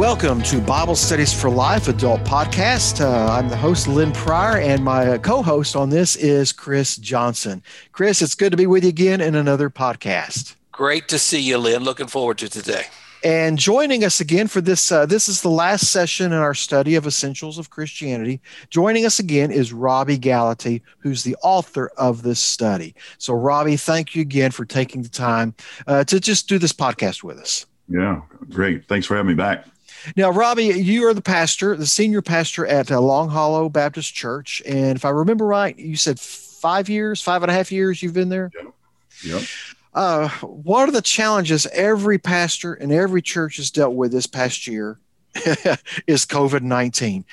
Welcome to Bible Studies for Life Adult Podcast. Uh, I'm the host, Lynn Pryor, and my co host on this is Chris Johnson. Chris, it's good to be with you again in another podcast. Great to see you, Lynn. Looking forward to today. And joining us again for this, uh, this is the last session in our study of essentials of Christianity. Joining us again is Robbie Gallaty, who's the author of this study. So, Robbie, thank you again for taking the time uh, to just do this podcast with us. Yeah, great. Thanks for having me back. Now, Robbie, you are the pastor, the senior pastor at uh, Long Hollow Baptist Church. And if I remember right, you said five years, five and a half years you've been there? Yep. yep. Uh, what are the challenges every pastor and every church has dealt with this past year? is COVID 19.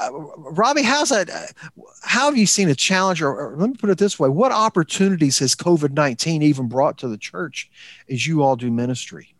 Uh, Robbie, how's that? Uh, how have you seen a challenge, or, or, let me put it this way what opportunities has COVID 19 even brought to the church as you all do ministry?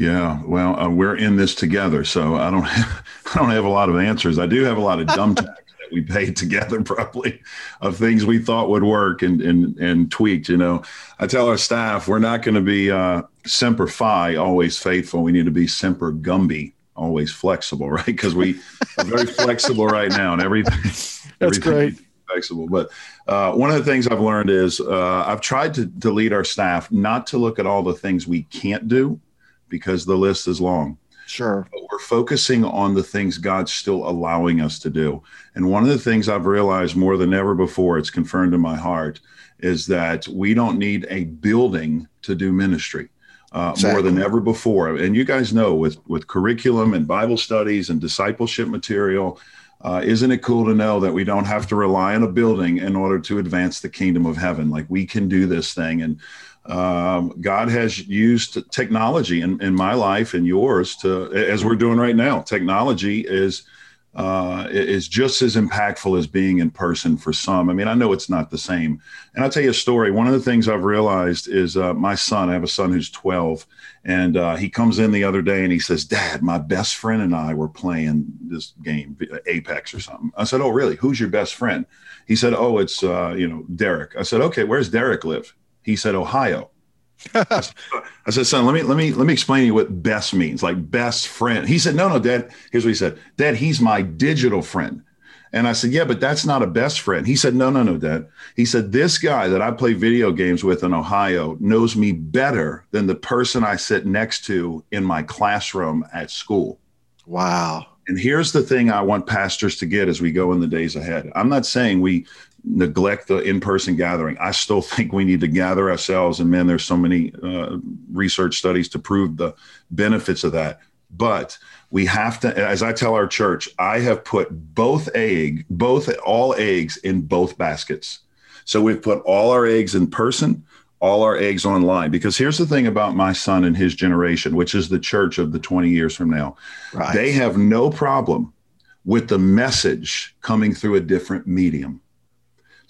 Yeah, well, uh, we're in this together, so I don't have, I don't have a lot of answers. I do have a lot of dumb tax that we paid together, probably, of things we thought would work and and and tweaked. You know, I tell our staff we're not going to be uh, semper fi, always faithful. We need to be semper gumby, always flexible, right? Because we are very flexible right now, and everything. That's everything great. Flexible, but uh, one of the things I've learned is uh, I've tried to, to lead our staff not to look at all the things we can't do, because the list is long. Sure. But we're focusing on the things God's still allowing us to do. And one of the things I've realized more than ever before, it's confirmed in my heart, is that we don't need a building to do ministry. Uh, exactly. more than ever before. And you guys know with with curriculum and Bible studies and discipleship material, uh, isn't it cool to know that we don't have to rely on a building in order to advance the kingdom of heaven? Like we can do this thing, and um, God has used technology in, in my life and yours to, as we're doing right now. Technology is uh, is just as impactful as being in person for some. I mean, I know it's not the same. And I'll tell you a story. One of the things I've realized is uh, my son. I have a son who's 12, and uh, he comes in the other day and he says, "Dad, my best friend and I were playing this game, Apex or something." I said, "Oh, really? Who's your best friend?" He said, "Oh, it's uh, you know Derek." I said, "Okay, where's Derek live?" He said Ohio. I said, son, let me let me let me explain to you what best means, like best friend. He said, no, no, dad. Here's what he said, Dad, he's my digital friend. And I said, yeah, but that's not a best friend. He said, no, no, no, Dad. He said, this guy that I play video games with in Ohio knows me better than the person I sit next to in my classroom at school. Wow. And here's the thing I want pastors to get as we go in the days ahead. I'm not saying we neglect the in-person gathering. I still think we need to gather ourselves, and man, there's so many uh, research studies to prove the benefits of that. But we have to, as I tell our church, I have put both egg, both all eggs in both baskets. So we've put all our eggs in person, all our eggs online. Because here's the thing about my son and his generation, which is the church of the 20 years from now. Right. They have no problem with the message coming through a different medium.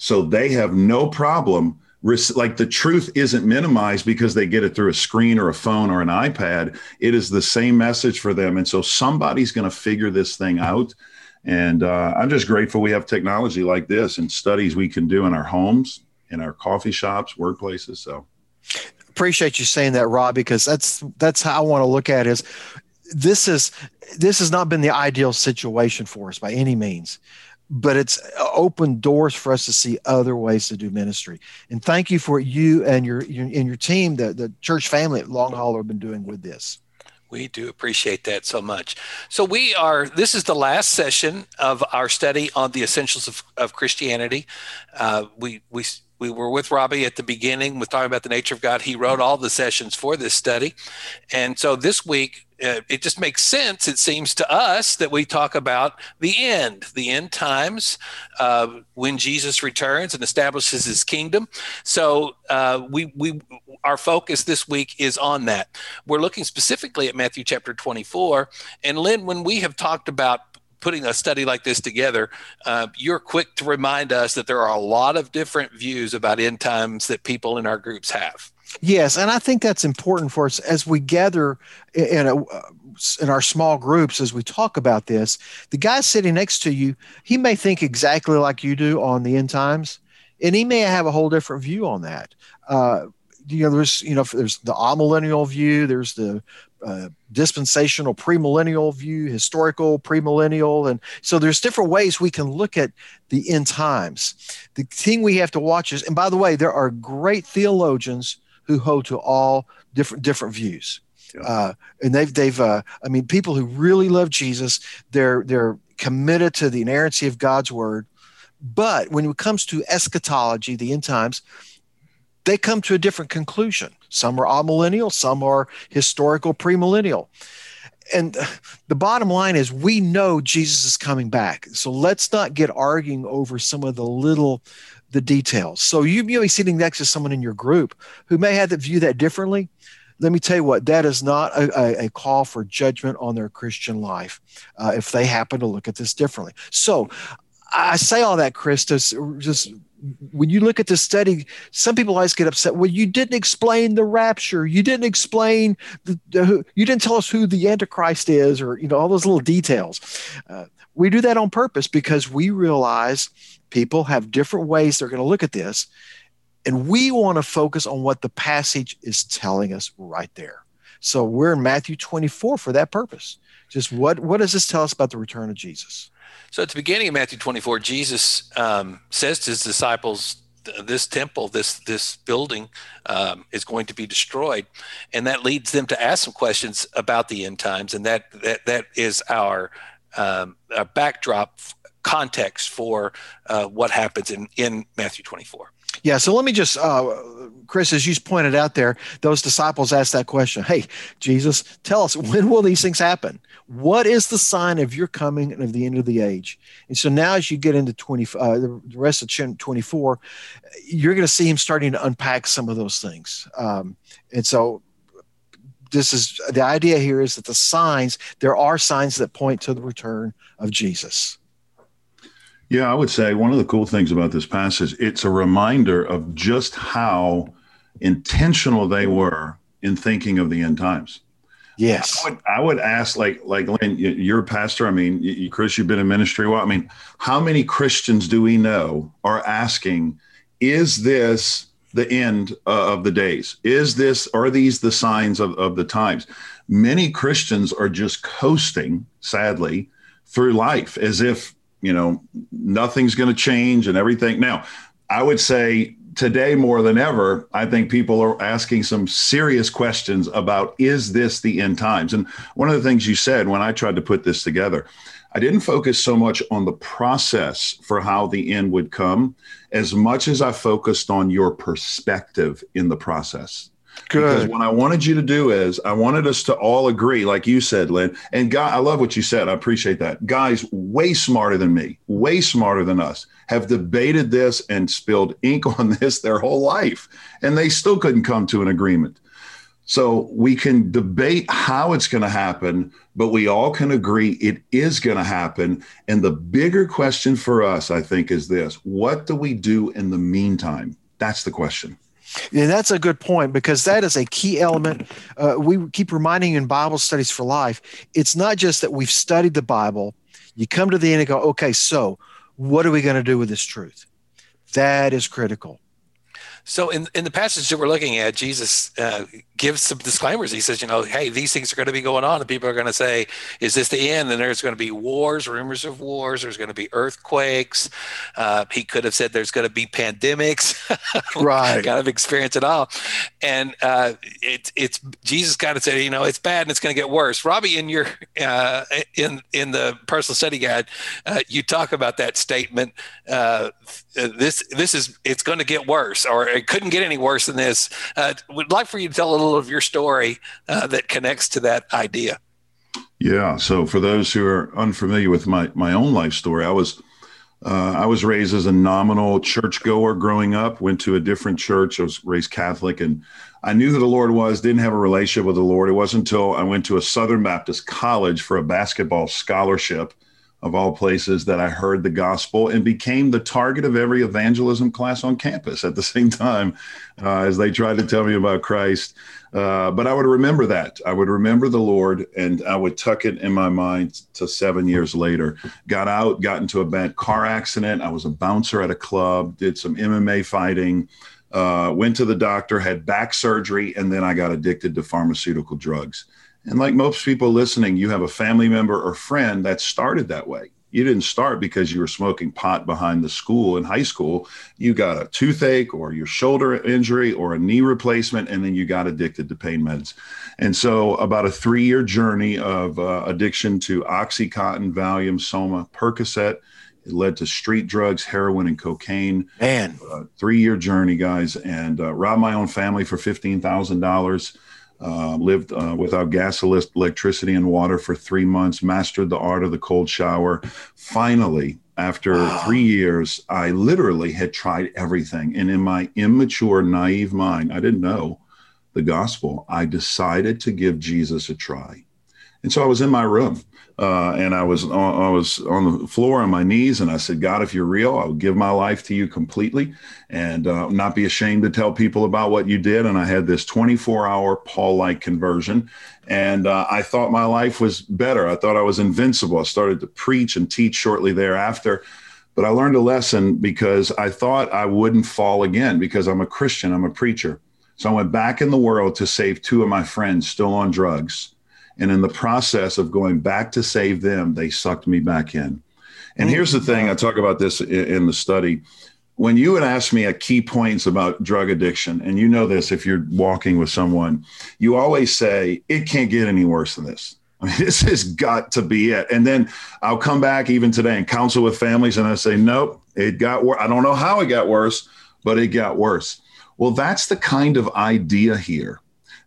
So they have no problem. Like the truth isn't minimized because they get it through a screen or a phone or an iPad. It is the same message for them. And so somebody's going to figure this thing out. And uh, I'm just grateful we have technology like this and studies we can do in our homes, in our coffee shops, workplaces. So appreciate you saying that, Rob, because that's that's how I want to look at it is this is this has not been the ideal situation for us by any means but it's opened doors for us to see other ways to do ministry. And thank you for you and your, your and your team, the, the church family at Long Hollow have been doing with this. We do appreciate that so much. So we are. This is the last session of our study on the essentials of, of Christianity. Uh, we we we were with Robbie at the beginning with talking about the nature of God. He wrote all the sessions for this study, and so this week uh, it just makes sense, it seems to us, that we talk about the end, the end times, uh, when Jesus returns and establishes his kingdom. So uh, we, we, our focus this week is on that. We're looking specifically at Matthew chapter 24. And Lynn, when we have talked about putting a study like this together, uh, you're quick to remind us that there are a lot of different views about end times that people in our groups have. Yes, and I think that's important for us as we gather in a, in our small groups as we talk about this. The guy sitting next to you, he may think exactly like you do on the end times, and he may have a whole different view on that. Uh, you know, there's you know, there's the amillennial view, there's the uh, dispensational premillennial view, historical premillennial, and so there's different ways we can look at the end times. The thing we have to watch is, and by the way, there are great theologians who hold to all different different views. Yeah. Uh, and they've they've uh, I mean people who really love Jesus they're they're committed to the inerrancy of God's word but when it comes to eschatology the end times they come to a different conclusion some are amillennial some are historical premillennial and the bottom line is we know Jesus is coming back so let's not get arguing over some of the little the details so you may be sitting next to someone in your group who may have to view that differently let me tell you what, that is not a, a call for judgment on their Christian life uh, if they happen to look at this differently. So I say all that, Chris, to just when you look at the study, some people always get upset. Well, you didn't explain the rapture. You didn't explain the, the you didn't tell us who the Antichrist is, or you know all those little details. Uh, we do that on purpose because we realize people have different ways they're going to look at this, and we want to focus on what the passage is telling us right there. So we're in Matthew 24 for that purpose. Just what, what does this tell us about the return of Jesus? So at the beginning of Matthew 24, Jesus um, says to his disciples, this temple, this this building, um, is going to be destroyed, and that leads them to ask some questions about the end times, and that that that is our, um, our backdrop context for uh, what happens in in Matthew 24. Yeah, so let me just, uh, Chris, as you pointed out there, those disciples asked that question Hey, Jesus, tell us, when will these things happen? What is the sign of your coming and of the end of the age? And so now, as you get into 20, uh, the rest of 24, you're going to see him starting to unpack some of those things. Um, and so, this is the idea here is that the signs, there are signs that point to the return of Jesus. Yeah, I would say one of the cool things about this passage, it's a reminder of just how intentional they were in thinking of the end times. Yes, I would, I would ask, like, like Lynn, you're a pastor. I mean, you, Chris, you've been in ministry. Well, I mean, how many Christians do we know are asking, "Is this the end uh, of the days? Is this are these the signs of, of the times?" Many Christians are just coasting, sadly, through life as if you know, nothing's going to change and everything. Now, I would say today more than ever, I think people are asking some serious questions about is this the end times? And one of the things you said when I tried to put this together, I didn't focus so much on the process for how the end would come as much as I focused on your perspective in the process. Good. Because what I wanted you to do is I wanted us to all agree, like you said, Lynn. And guy, I love what you said. I appreciate that. Guys way smarter than me, way smarter than us, have debated this and spilled ink on this their whole life. And they still couldn't come to an agreement. So we can debate how it's going to happen, but we all can agree it is going to happen. And the bigger question for us, I think, is this what do we do in the meantime? That's the question. Yeah, that's a good point because that is a key element. Uh, we keep reminding you in Bible studies for life. It's not just that we've studied the Bible. You come to the end and go, okay, so what are we going to do with this truth? That is critical. So in, in the passage that we're looking at, Jesus uh, gives some disclaimers. He says, you know, hey, these things are going to be going on, and people are going to say, is this the end? And there's going to be wars, rumors of wars. There's going to be earthquakes. Uh, he could have said there's going to be pandemics. right. kind of experience it all. And uh, it's it's Jesus kind of said, you know, it's bad and it's going to get worse. Robbie, in your uh, in in the personal study guide, uh, you talk about that statement. Uh, this this is it's going to get worse, or it couldn't get any worse than this. Uh, would like for you to tell a little of your story uh, that connects to that idea. Yeah. So for those who are unfamiliar with my my own life story, I was uh, I was raised as a nominal churchgoer growing up. Went to a different church. I was raised Catholic, and I knew who the Lord was. Didn't have a relationship with the Lord. It wasn't until I went to a Southern Baptist college for a basketball scholarship of all places that I heard the gospel and became the target of every evangelism class on campus at the same time uh, as they tried to tell me about Christ. Uh, but I would remember that. I would remember the Lord and I would tuck it in my mind to seven years later. Got out, got into a bad car accident. I was a bouncer at a club, did some MMA fighting. Uh, went to the doctor, had back surgery, and then I got addicted to pharmaceutical drugs And like most people listening, you have a family member or friend that started that way. You didn't start because you were smoking pot behind the school in high school. You got a toothache or your shoulder injury or a knee replacement, and then you got addicted to pain meds. And so, about a three year journey of uh, addiction to Oxycontin, Valium, Soma, Percocet. It led to street drugs, heroin, and cocaine. Man, uh, three year journey, guys, and uh, robbed my own family for fifteen thousand dollars. Uh, lived uh, without gas, electricity, and water for three months, mastered the art of the cold shower. Finally, after wow. three years, I literally had tried everything. And in my immature, naive mind, I didn't know the gospel. I decided to give Jesus a try. And so I was in my room uh, and I was on, I was on the floor on my knees, and I said, "God, if you're real, I'll give my life to you completely, and uh, not be ashamed to tell people about what you did." And I had this 24-hour Paul-like conversion, and uh, I thought my life was better. I thought I was invincible. I started to preach and teach shortly thereafter. But I learned a lesson because I thought I wouldn't fall again because I'm a Christian, I'm a preacher. So I went back in the world to save two of my friends still on drugs and in the process of going back to save them, they sucked me back in. And mm-hmm. here's the thing I talk about this in, in the study. When you would ask me at key points about drug addiction, and you know this if you're walking with someone, you always say, it can't get any worse than this. I mean, this has got to be it. And then I'll come back even today and counsel with families, and I say, nope, it got worse. I don't know how it got worse, but it got worse. Well, that's the kind of idea here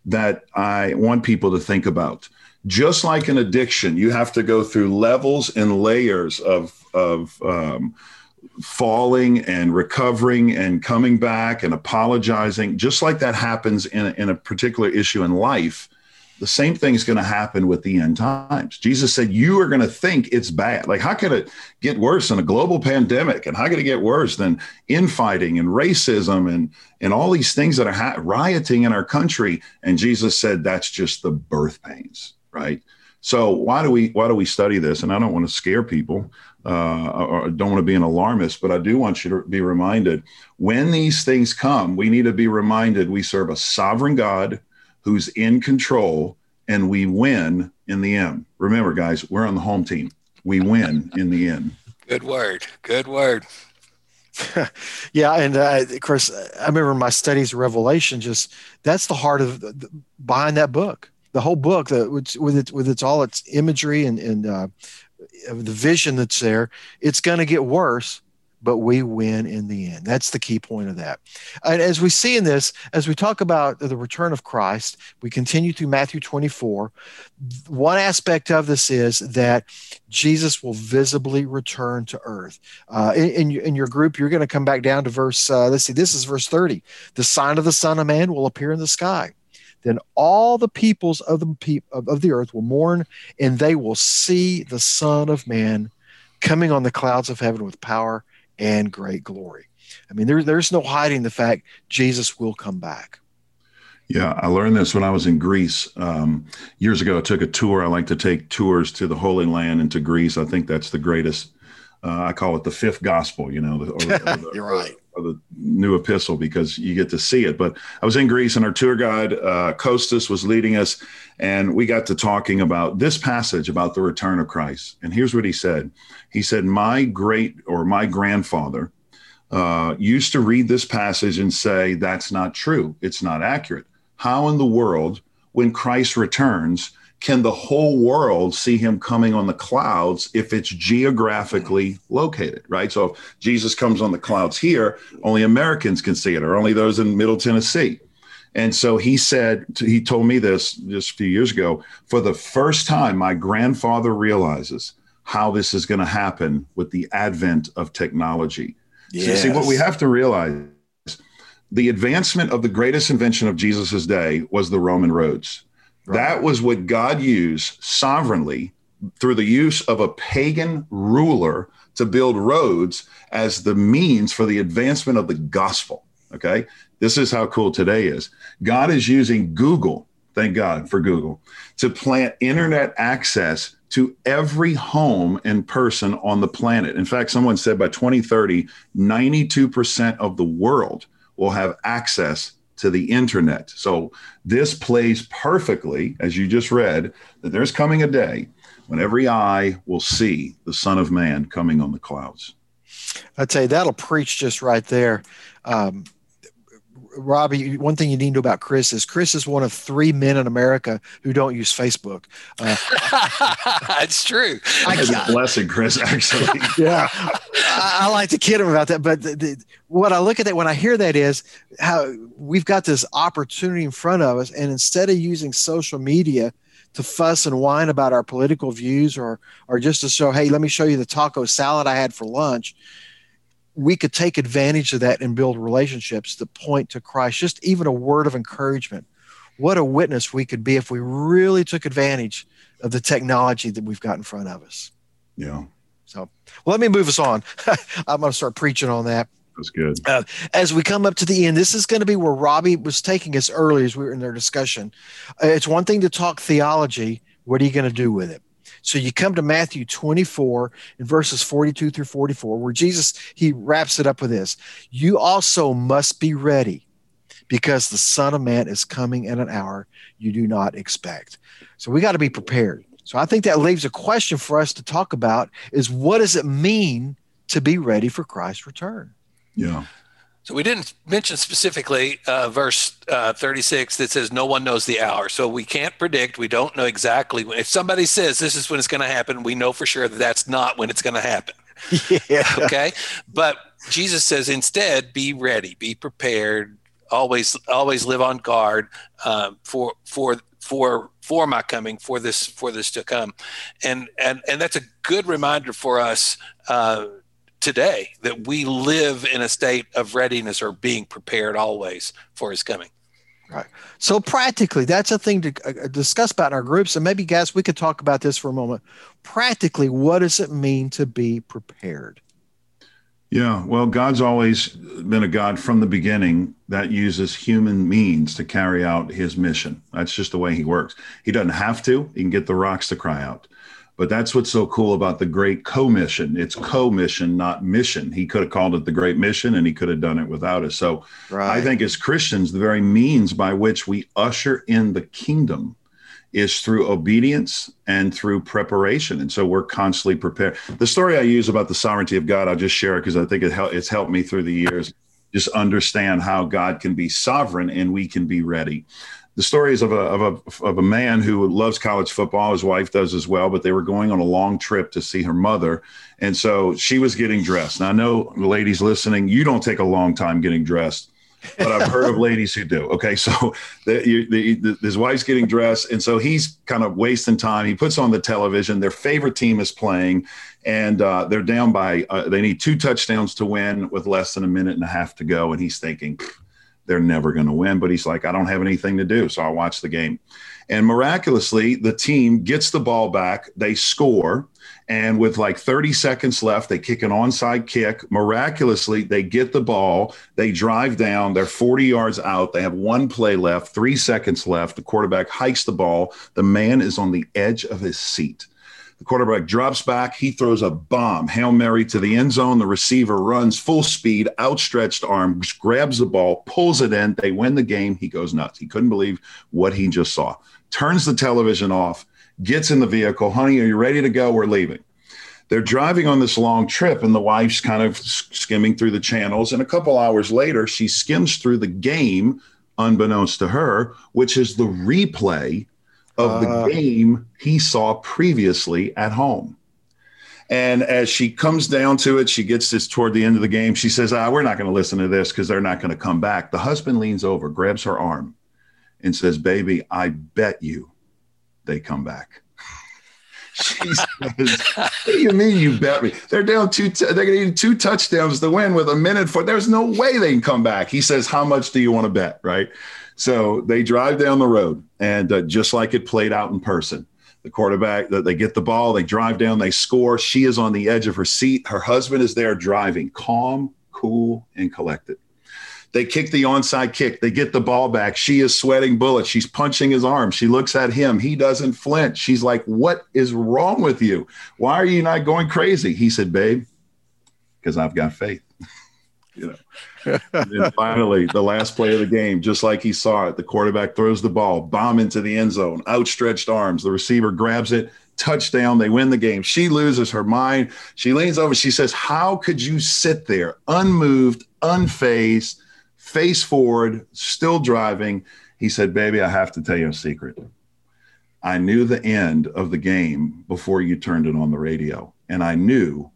that I want people to think about just like an addiction, you have to go through levels and layers of, of um, falling and recovering and coming back and apologizing. Just like that happens in a, in a particular issue in life, the same thing is going to happen with the end times. Jesus said, You are going to think it's bad. Like, how could it get worse than a global pandemic? And how could it get worse than infighting and racism and, and all these things that are ha- rioting in our country? And Jesus said, That's just the birth pains right? So why do we why do we study this? And I don't want to scare people, uh, or don't want to be an alarmist, but I do want you to be reminded when these things come, we need to be reminded we serve a sovereign God who's in control, and we win in the end. Remember, guys, we're on the home team. We win in the end. Good word. Good word. yeah, and uh, course, I remember my studies of Revelation. Just that's the heart of the, behind that book the whole book that with its with its all its imagery and and uh, the vision that's there it's going to get worse but we win in the end. That's the key point of that. And as we see in this as we talk about the return of christ we continue through matthew 24 one aspect of this is that jesus will visibly return to earth. Uh, in, in, your group you're going to come back down to verse uh, let's see this is verse 30 the sign of the son of man will appear in the sky. Then all the peoples of the pe- of, of the earth will mourn, and they will see the Son of Man coming on the clouds of heaven with power and great glory. I mean, there, there's no hiding the fact Jesus will come back. Yeah, I learned this when I was in Greece um, years ago. I took a tour. I like to take tours to the Holy Land and to Greece. I think that's the greatest. Uh, I call it the fifth gospel. You know, the, or, or the, you're right the new epistle because you get to see it. But I was in Greece and our tour guide, uh, Kostas, was leading us, and we got to talking about this passage about the return of Christ. And here's what he said He said, My great or my grandfather uh, used to read this passage and say, That's not true. It's not accurate. How in the world, when Christ returns, can the whole world see him coming on the clouds if it's geographically located, right? So if Jesus comes on the clouds here, only Americans can see it, or only those in Middle Tennessee. And so he said, he told me this just a few years ago. For the first time, my grandfather realizes how this is going to happen with the advent of technology. Yes. See, what we have to realize the advancement of the greatest invention of Jesus's day was the Roman roads. That was what God used sovereignly through the use of a pagan ruler to build roads as the means for the advancement of the gospel. Okay. This is how cool today is. God is using Google, thank God for Google, to plant internet access to every home and person on the planet. In fact, someone said by 2030, 92% of the world will have access to the internet. So this plays perfectly, as you just read, that there's coming a day when every eye will see the Son of Man coming on the clouds. I'd say that'll preach just right there. Um, Robbie, one thing you need to know about Chris is Chris is one of three men in America who don't use Facebook. Uh, it's true. That's a blessing, Chris. Actually, yeah, I, I, like to kid him about that. But the, the, what I look at that when I hear that is how we've got this opportunity in front of us, and instead of using social media to fuss and whine about our political views or or just to show, hey, let me show you the taco salad I had for lunch we could take advantage of that and build relationships that point to Christ. Just even a word of encouragement. What a witness we could be if we really took advantage of the technology that we've got in front of us. Yeah. So, well, let me move us on. I'm going to start preaching on that. That's good. Uh, as we come up to the end, this is going to be where Robbie was taking us early as we were in their discussion. Uh, it's one thing to talk theology. What are you going to do with it? So you come to Matthew 24 in verses 42 through 44, where Jesus he wraps it up with this: "You also must be ready, because the Son of Man is coming at an hour you do not expect." So we got to be prepared. So I think that leaves a question for us to talk about: is what does it mean to be ready for Christ's return? Yeah. So we didn't mention specifically uh, verse uh, 36 that says no one knows the hour. So we can't predict. We don't know exactly when. If somebody says this is when it's going to happen, we know for sure that that's not when it's going to happen. Yeah. Okay. But Jesus says instead, be ready, be prepared, always always live on guard um, for for for for my coming for this for this to come and and and that's a good reminder for us uh, today that we live in a state of readiness or being prepared always for his coming. Right. So practically, that's a thing to uh, discuss about in our groups. And maybe, guys, we could talk about this for a moment. Practically, what does it mean to be prepared? Yeah, well, God's always been a God from the beginning that uses human means to carry out his mission. That's just the way he works. He doesn't have to, he can get the rocks to cry out. But that's what's so cool about the Great Commission. It's co-mission, not mission. He could have called it the Great Mission, and he could have done it without us. So right. I think as Christians, the very means by which we usher in the kingdom is through obedience and through preparation. And so we're constantly prepared. The story I use about the sovereignty of God, I'll just share it because I think it hel- it's helped me through the years. Just understand how God can be sovereign and we can be ready the story is of a, of a of a man who loves college football. His wife does as well, but they were going on a long trip to see her mother, and so she was getting dressed. Now, I know ladies listening, you don't take a long time getting dressed, but I've heard of ladies who do. Okay, so the, the, the, his wife's getting dressed, and so he's kind of wasting time. He puts on the television. Their favorite team is playing, and uh, they're down by. Uh, they need two touchdowns to win with less than a minute and a half to go, and he's thinking they're never going to win. But he's like, I don't have anything to do. So I watch the game. And miraculously, the team gets the ball back. They score. And with like 30 seconds left, they kick an onside kick. Miraculously, they get the ball. They drive down. They're 40 yards out. They have one play left, three seconds left. The quarterback hikes the ball. The man is on the edge of his seat. The quarterback drops back. He throws a bomb, Hail Mary to the end zone. The receiver runs full speed, outstretched arm, grabs the ball, pulls it in. They win the game. He goes nuts. He couldn't believe what he just saw. Turns the television off, gets in the vehicle. Honey, are you ready to go? We're leaving. They're driving on this long trip, and the wife's kind of skimming through the channels. And a couple hours later, she skims through the game, unbeknownst to her, which is the replay of the uh, game he saw previously at home. And as she comes down to it, she gets this toward the end of the game. She says, ah, We're not going to listen to this because they're not going to come back. The husband leans over, grabs her arm, and says, Baby, I bet you they come back. she says, What do you mean you bet me? They're down two, t- they're going to need two touchdowns to win with a minute for, there's no way they can come back. He says, How much do you want to bet? Right. So they drive down the road, and uh, just like it played out in person, the quarterback they get the ball, they drive down, they score. She is on the edge of her seat. Her husband is there driving, calm, cool, and collected. They kick the onside kick. They get the ball back. She is sweating bullets. She's punching his arm. She looks at him. He doesn't flinch. She's like, What is wrong with you? Why are you not going crazy? He said, Babe, because I've got faith. You know and finally, the last play of the game, just like he saw it, the quarterback throws the ball, bomb into the end zone, outstretched arms. The receiver grabs it, touchdown. They win the game. She loses her mind. She leans over. She says, How could you sit there unmoved, unfazed, face forward, still driving? He said, Baby, I have to tell you a secret. I knew the end of the game before you turned it on the radio, and I knew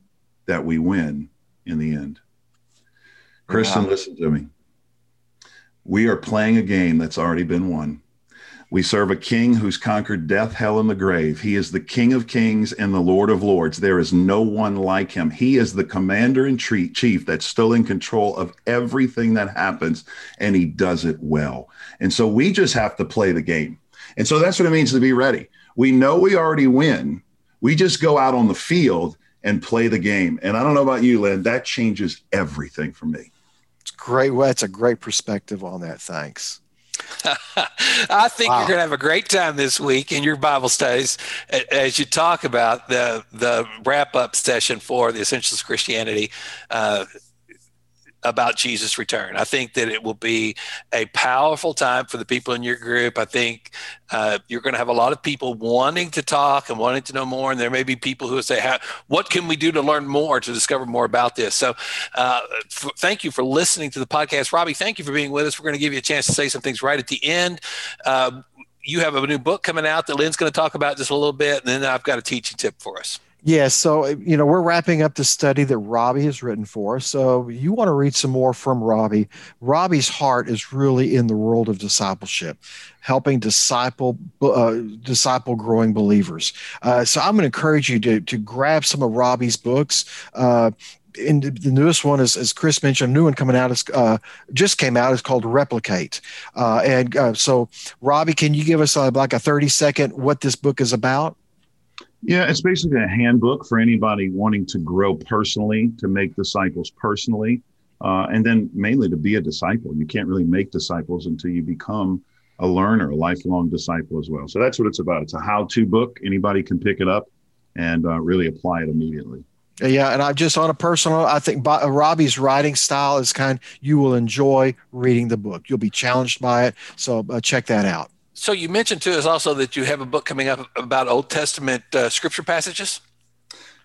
that we win in the end. Kristen, wow. listen to me. We are playing a game that's already been won. We serve a king who's conquered death, hell, and the grave. He is the King of kings and the Lord of lords. There is no one like him. He is the commander in chief that's still in control of everything that happens, and he does it well. And so we just have to play the game. And so that's what it means to be ready. We know we already win. We just go out on the field and play the game. And I don't know about you, Lynn, that changes everything for me. Great. Well, that's a great perspective on that. Thanks. I think wow. you're going to have a great time this week in your Bible studies as you talk about the the wrap up session for the Essentials of Christianity. Uh, about Jesus' return. I think that it will be a powerful time for the people in your group. I think uh, you're going to have a lot of people wanting to talk and wanting to know more. And there may be people who say, What can we do to learn more, to discover more about this? So, uh, f- thank you for listening to the podcast. Robbie, thank you for being with us. We're going to give you a chance to say some things right at the end. Uh, you have a new book coming out that Lynn's going to talk about just a little bit, and then I've got a teaching tip for us. Yeah, so you know we're wrapping up the study that Robbie has written for us. So you want to read some more from Robbie. Robbie's heart is really in the world of discipleship, helping disciple uh, disciple growing believers. Uh, so I'm going to encourage you to to grab some of Robbie's books. Uh, and the newest one is, as Chris mentioned, a new one coming out is uh, just came out. It's called Replicate. Uh, and uh, so, Robbie, can you give us like a 30 second what this book is about? Yeah, it's basically a handbook for anybody wanting to grow personally, to make disciples personally, uh, and then mainly to be a disciple. You can't really make disciples until you become a learner, a lifelong disciple as well. So that's what it's about. It's a how to book. Anybody can pick it up and uh, really apply it immediately. Yeah, and I just on a personal, I think Robbie's writing style is kind. You will enjoy reading the book. You'll be challenged by it. So uh, check that out. So you mentioned to us also that you have a book coming up about Old Testament uh, scripture passages.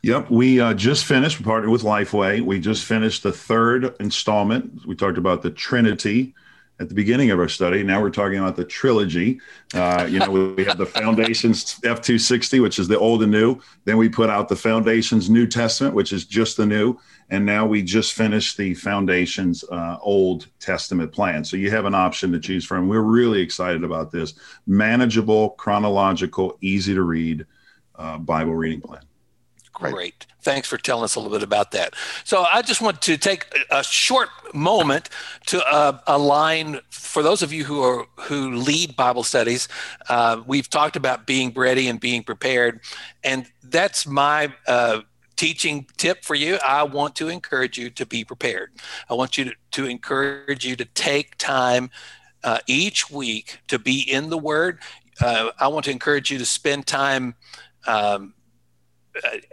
Yep, we uh, just finished. We partnered with Lifeway. We just finished the third installment. We talked about the Trinity at the beginning of our study. Now we're talking about the trilogy. Uh, you know, we have the Foundations F260, which is the old and new. Then we put out the Foundations New Testament, which is just the new and now we just finished the foundation's uh, old testament plan so you have an option to choose from we're really excited about this manageable chronological easy to read uh, bible reading plan Great. Thanks for telling us a little bit about that. So I just want to take a short moment to uh, align for those of you who are who lead Bible studies. Uh, we've talked about being ready and being prepared, and that's my uh, teaching tip for you i want to encourage you to be prepared i want you to, to encourage you to take time uh, each week to be in the word uh, i want to encourage you to spend time um,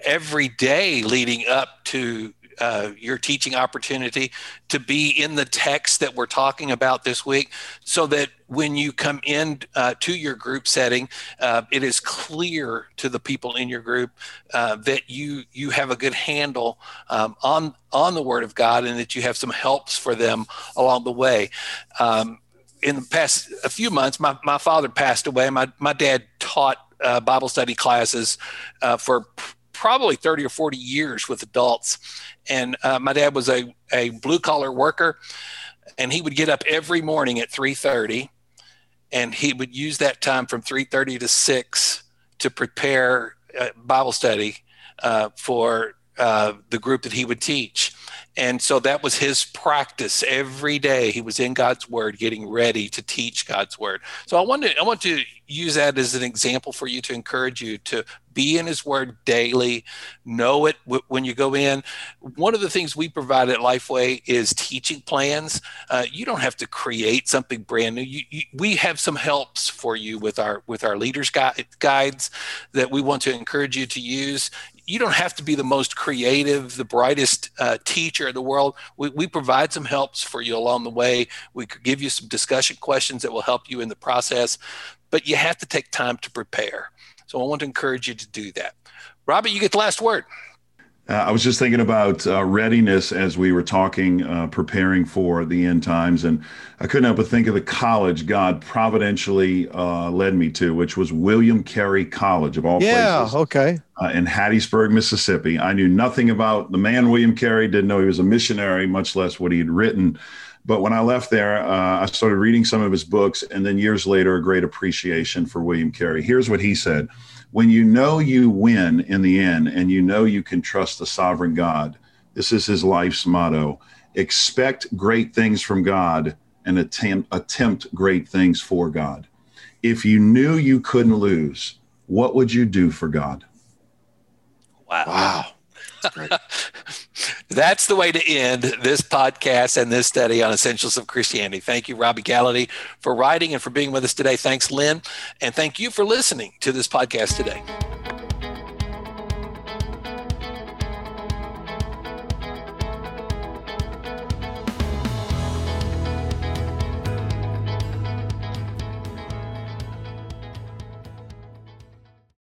every day leading up to uh, your teaching opportunity to be in the text that we're talking about this week so that when you come in uh, to your group setting uh, it is clear to the people in your group uh, that you you have a good handle um, on on the word of god and that you have some helps for them along the way. Um, in the past a few months my, my father passed away. My, my dad taught uh, bible study classes uh, for probably 30 or 40 years with adults. And uh, my dad was a, a blue collar worker and he would get up every morning at 3.30 and he would use that time from 3.30 to 6 to prepare bible study uh, for uh, the group that he would teach. And so that was his practice every day. He was in god's word getting ready to teach god's word. So i want to i want to use that as an example for you to encourage you to be in his word daily know it w- when you go in. One of the things we provide at lifeway is teaching plans. Uh, you don't have to create something brand new. You, you, we have some helps for you with our with our leaders gui- guides that we want to encourage you to use you don't have to be the most creative, the brightest uh, teacher in the world. We, we provide some helps for you along the way. We could give you some discussion questions that will help you in the process, but you have to take time to prepare. So I want to encourage you to do that. Robbie, you get the last word. Uh, I was just thinking about uh, readiness as we were talking, uh, preparing for the end times, and I couldn't help but think of the college God providentially uh, led me to, which was William Carey College of all yeah, places. Yeah, okay. Uh, in Hattiesburg, Mississippi. I knew nothing about the man William Carey. Didn't know he was a missionary, much less what he had written. But when I left there, uh, I started reading some of his books, and then years later, a great appreciation for William Carey. Here's what he said when you know you win in the end and you know you can trust the sovereign God, this is his life's motto expect great things from God and attempt, attempt great things for God. If you knew you couldn't lose, what would you do for God? Wow. Wow. That's the way to end this podcast and this study on essentials of Christianity. Thank you, Robbie Gallaty, for writing and for being with us today. Thanks, Lynn. And thank you for listening to this podcast today.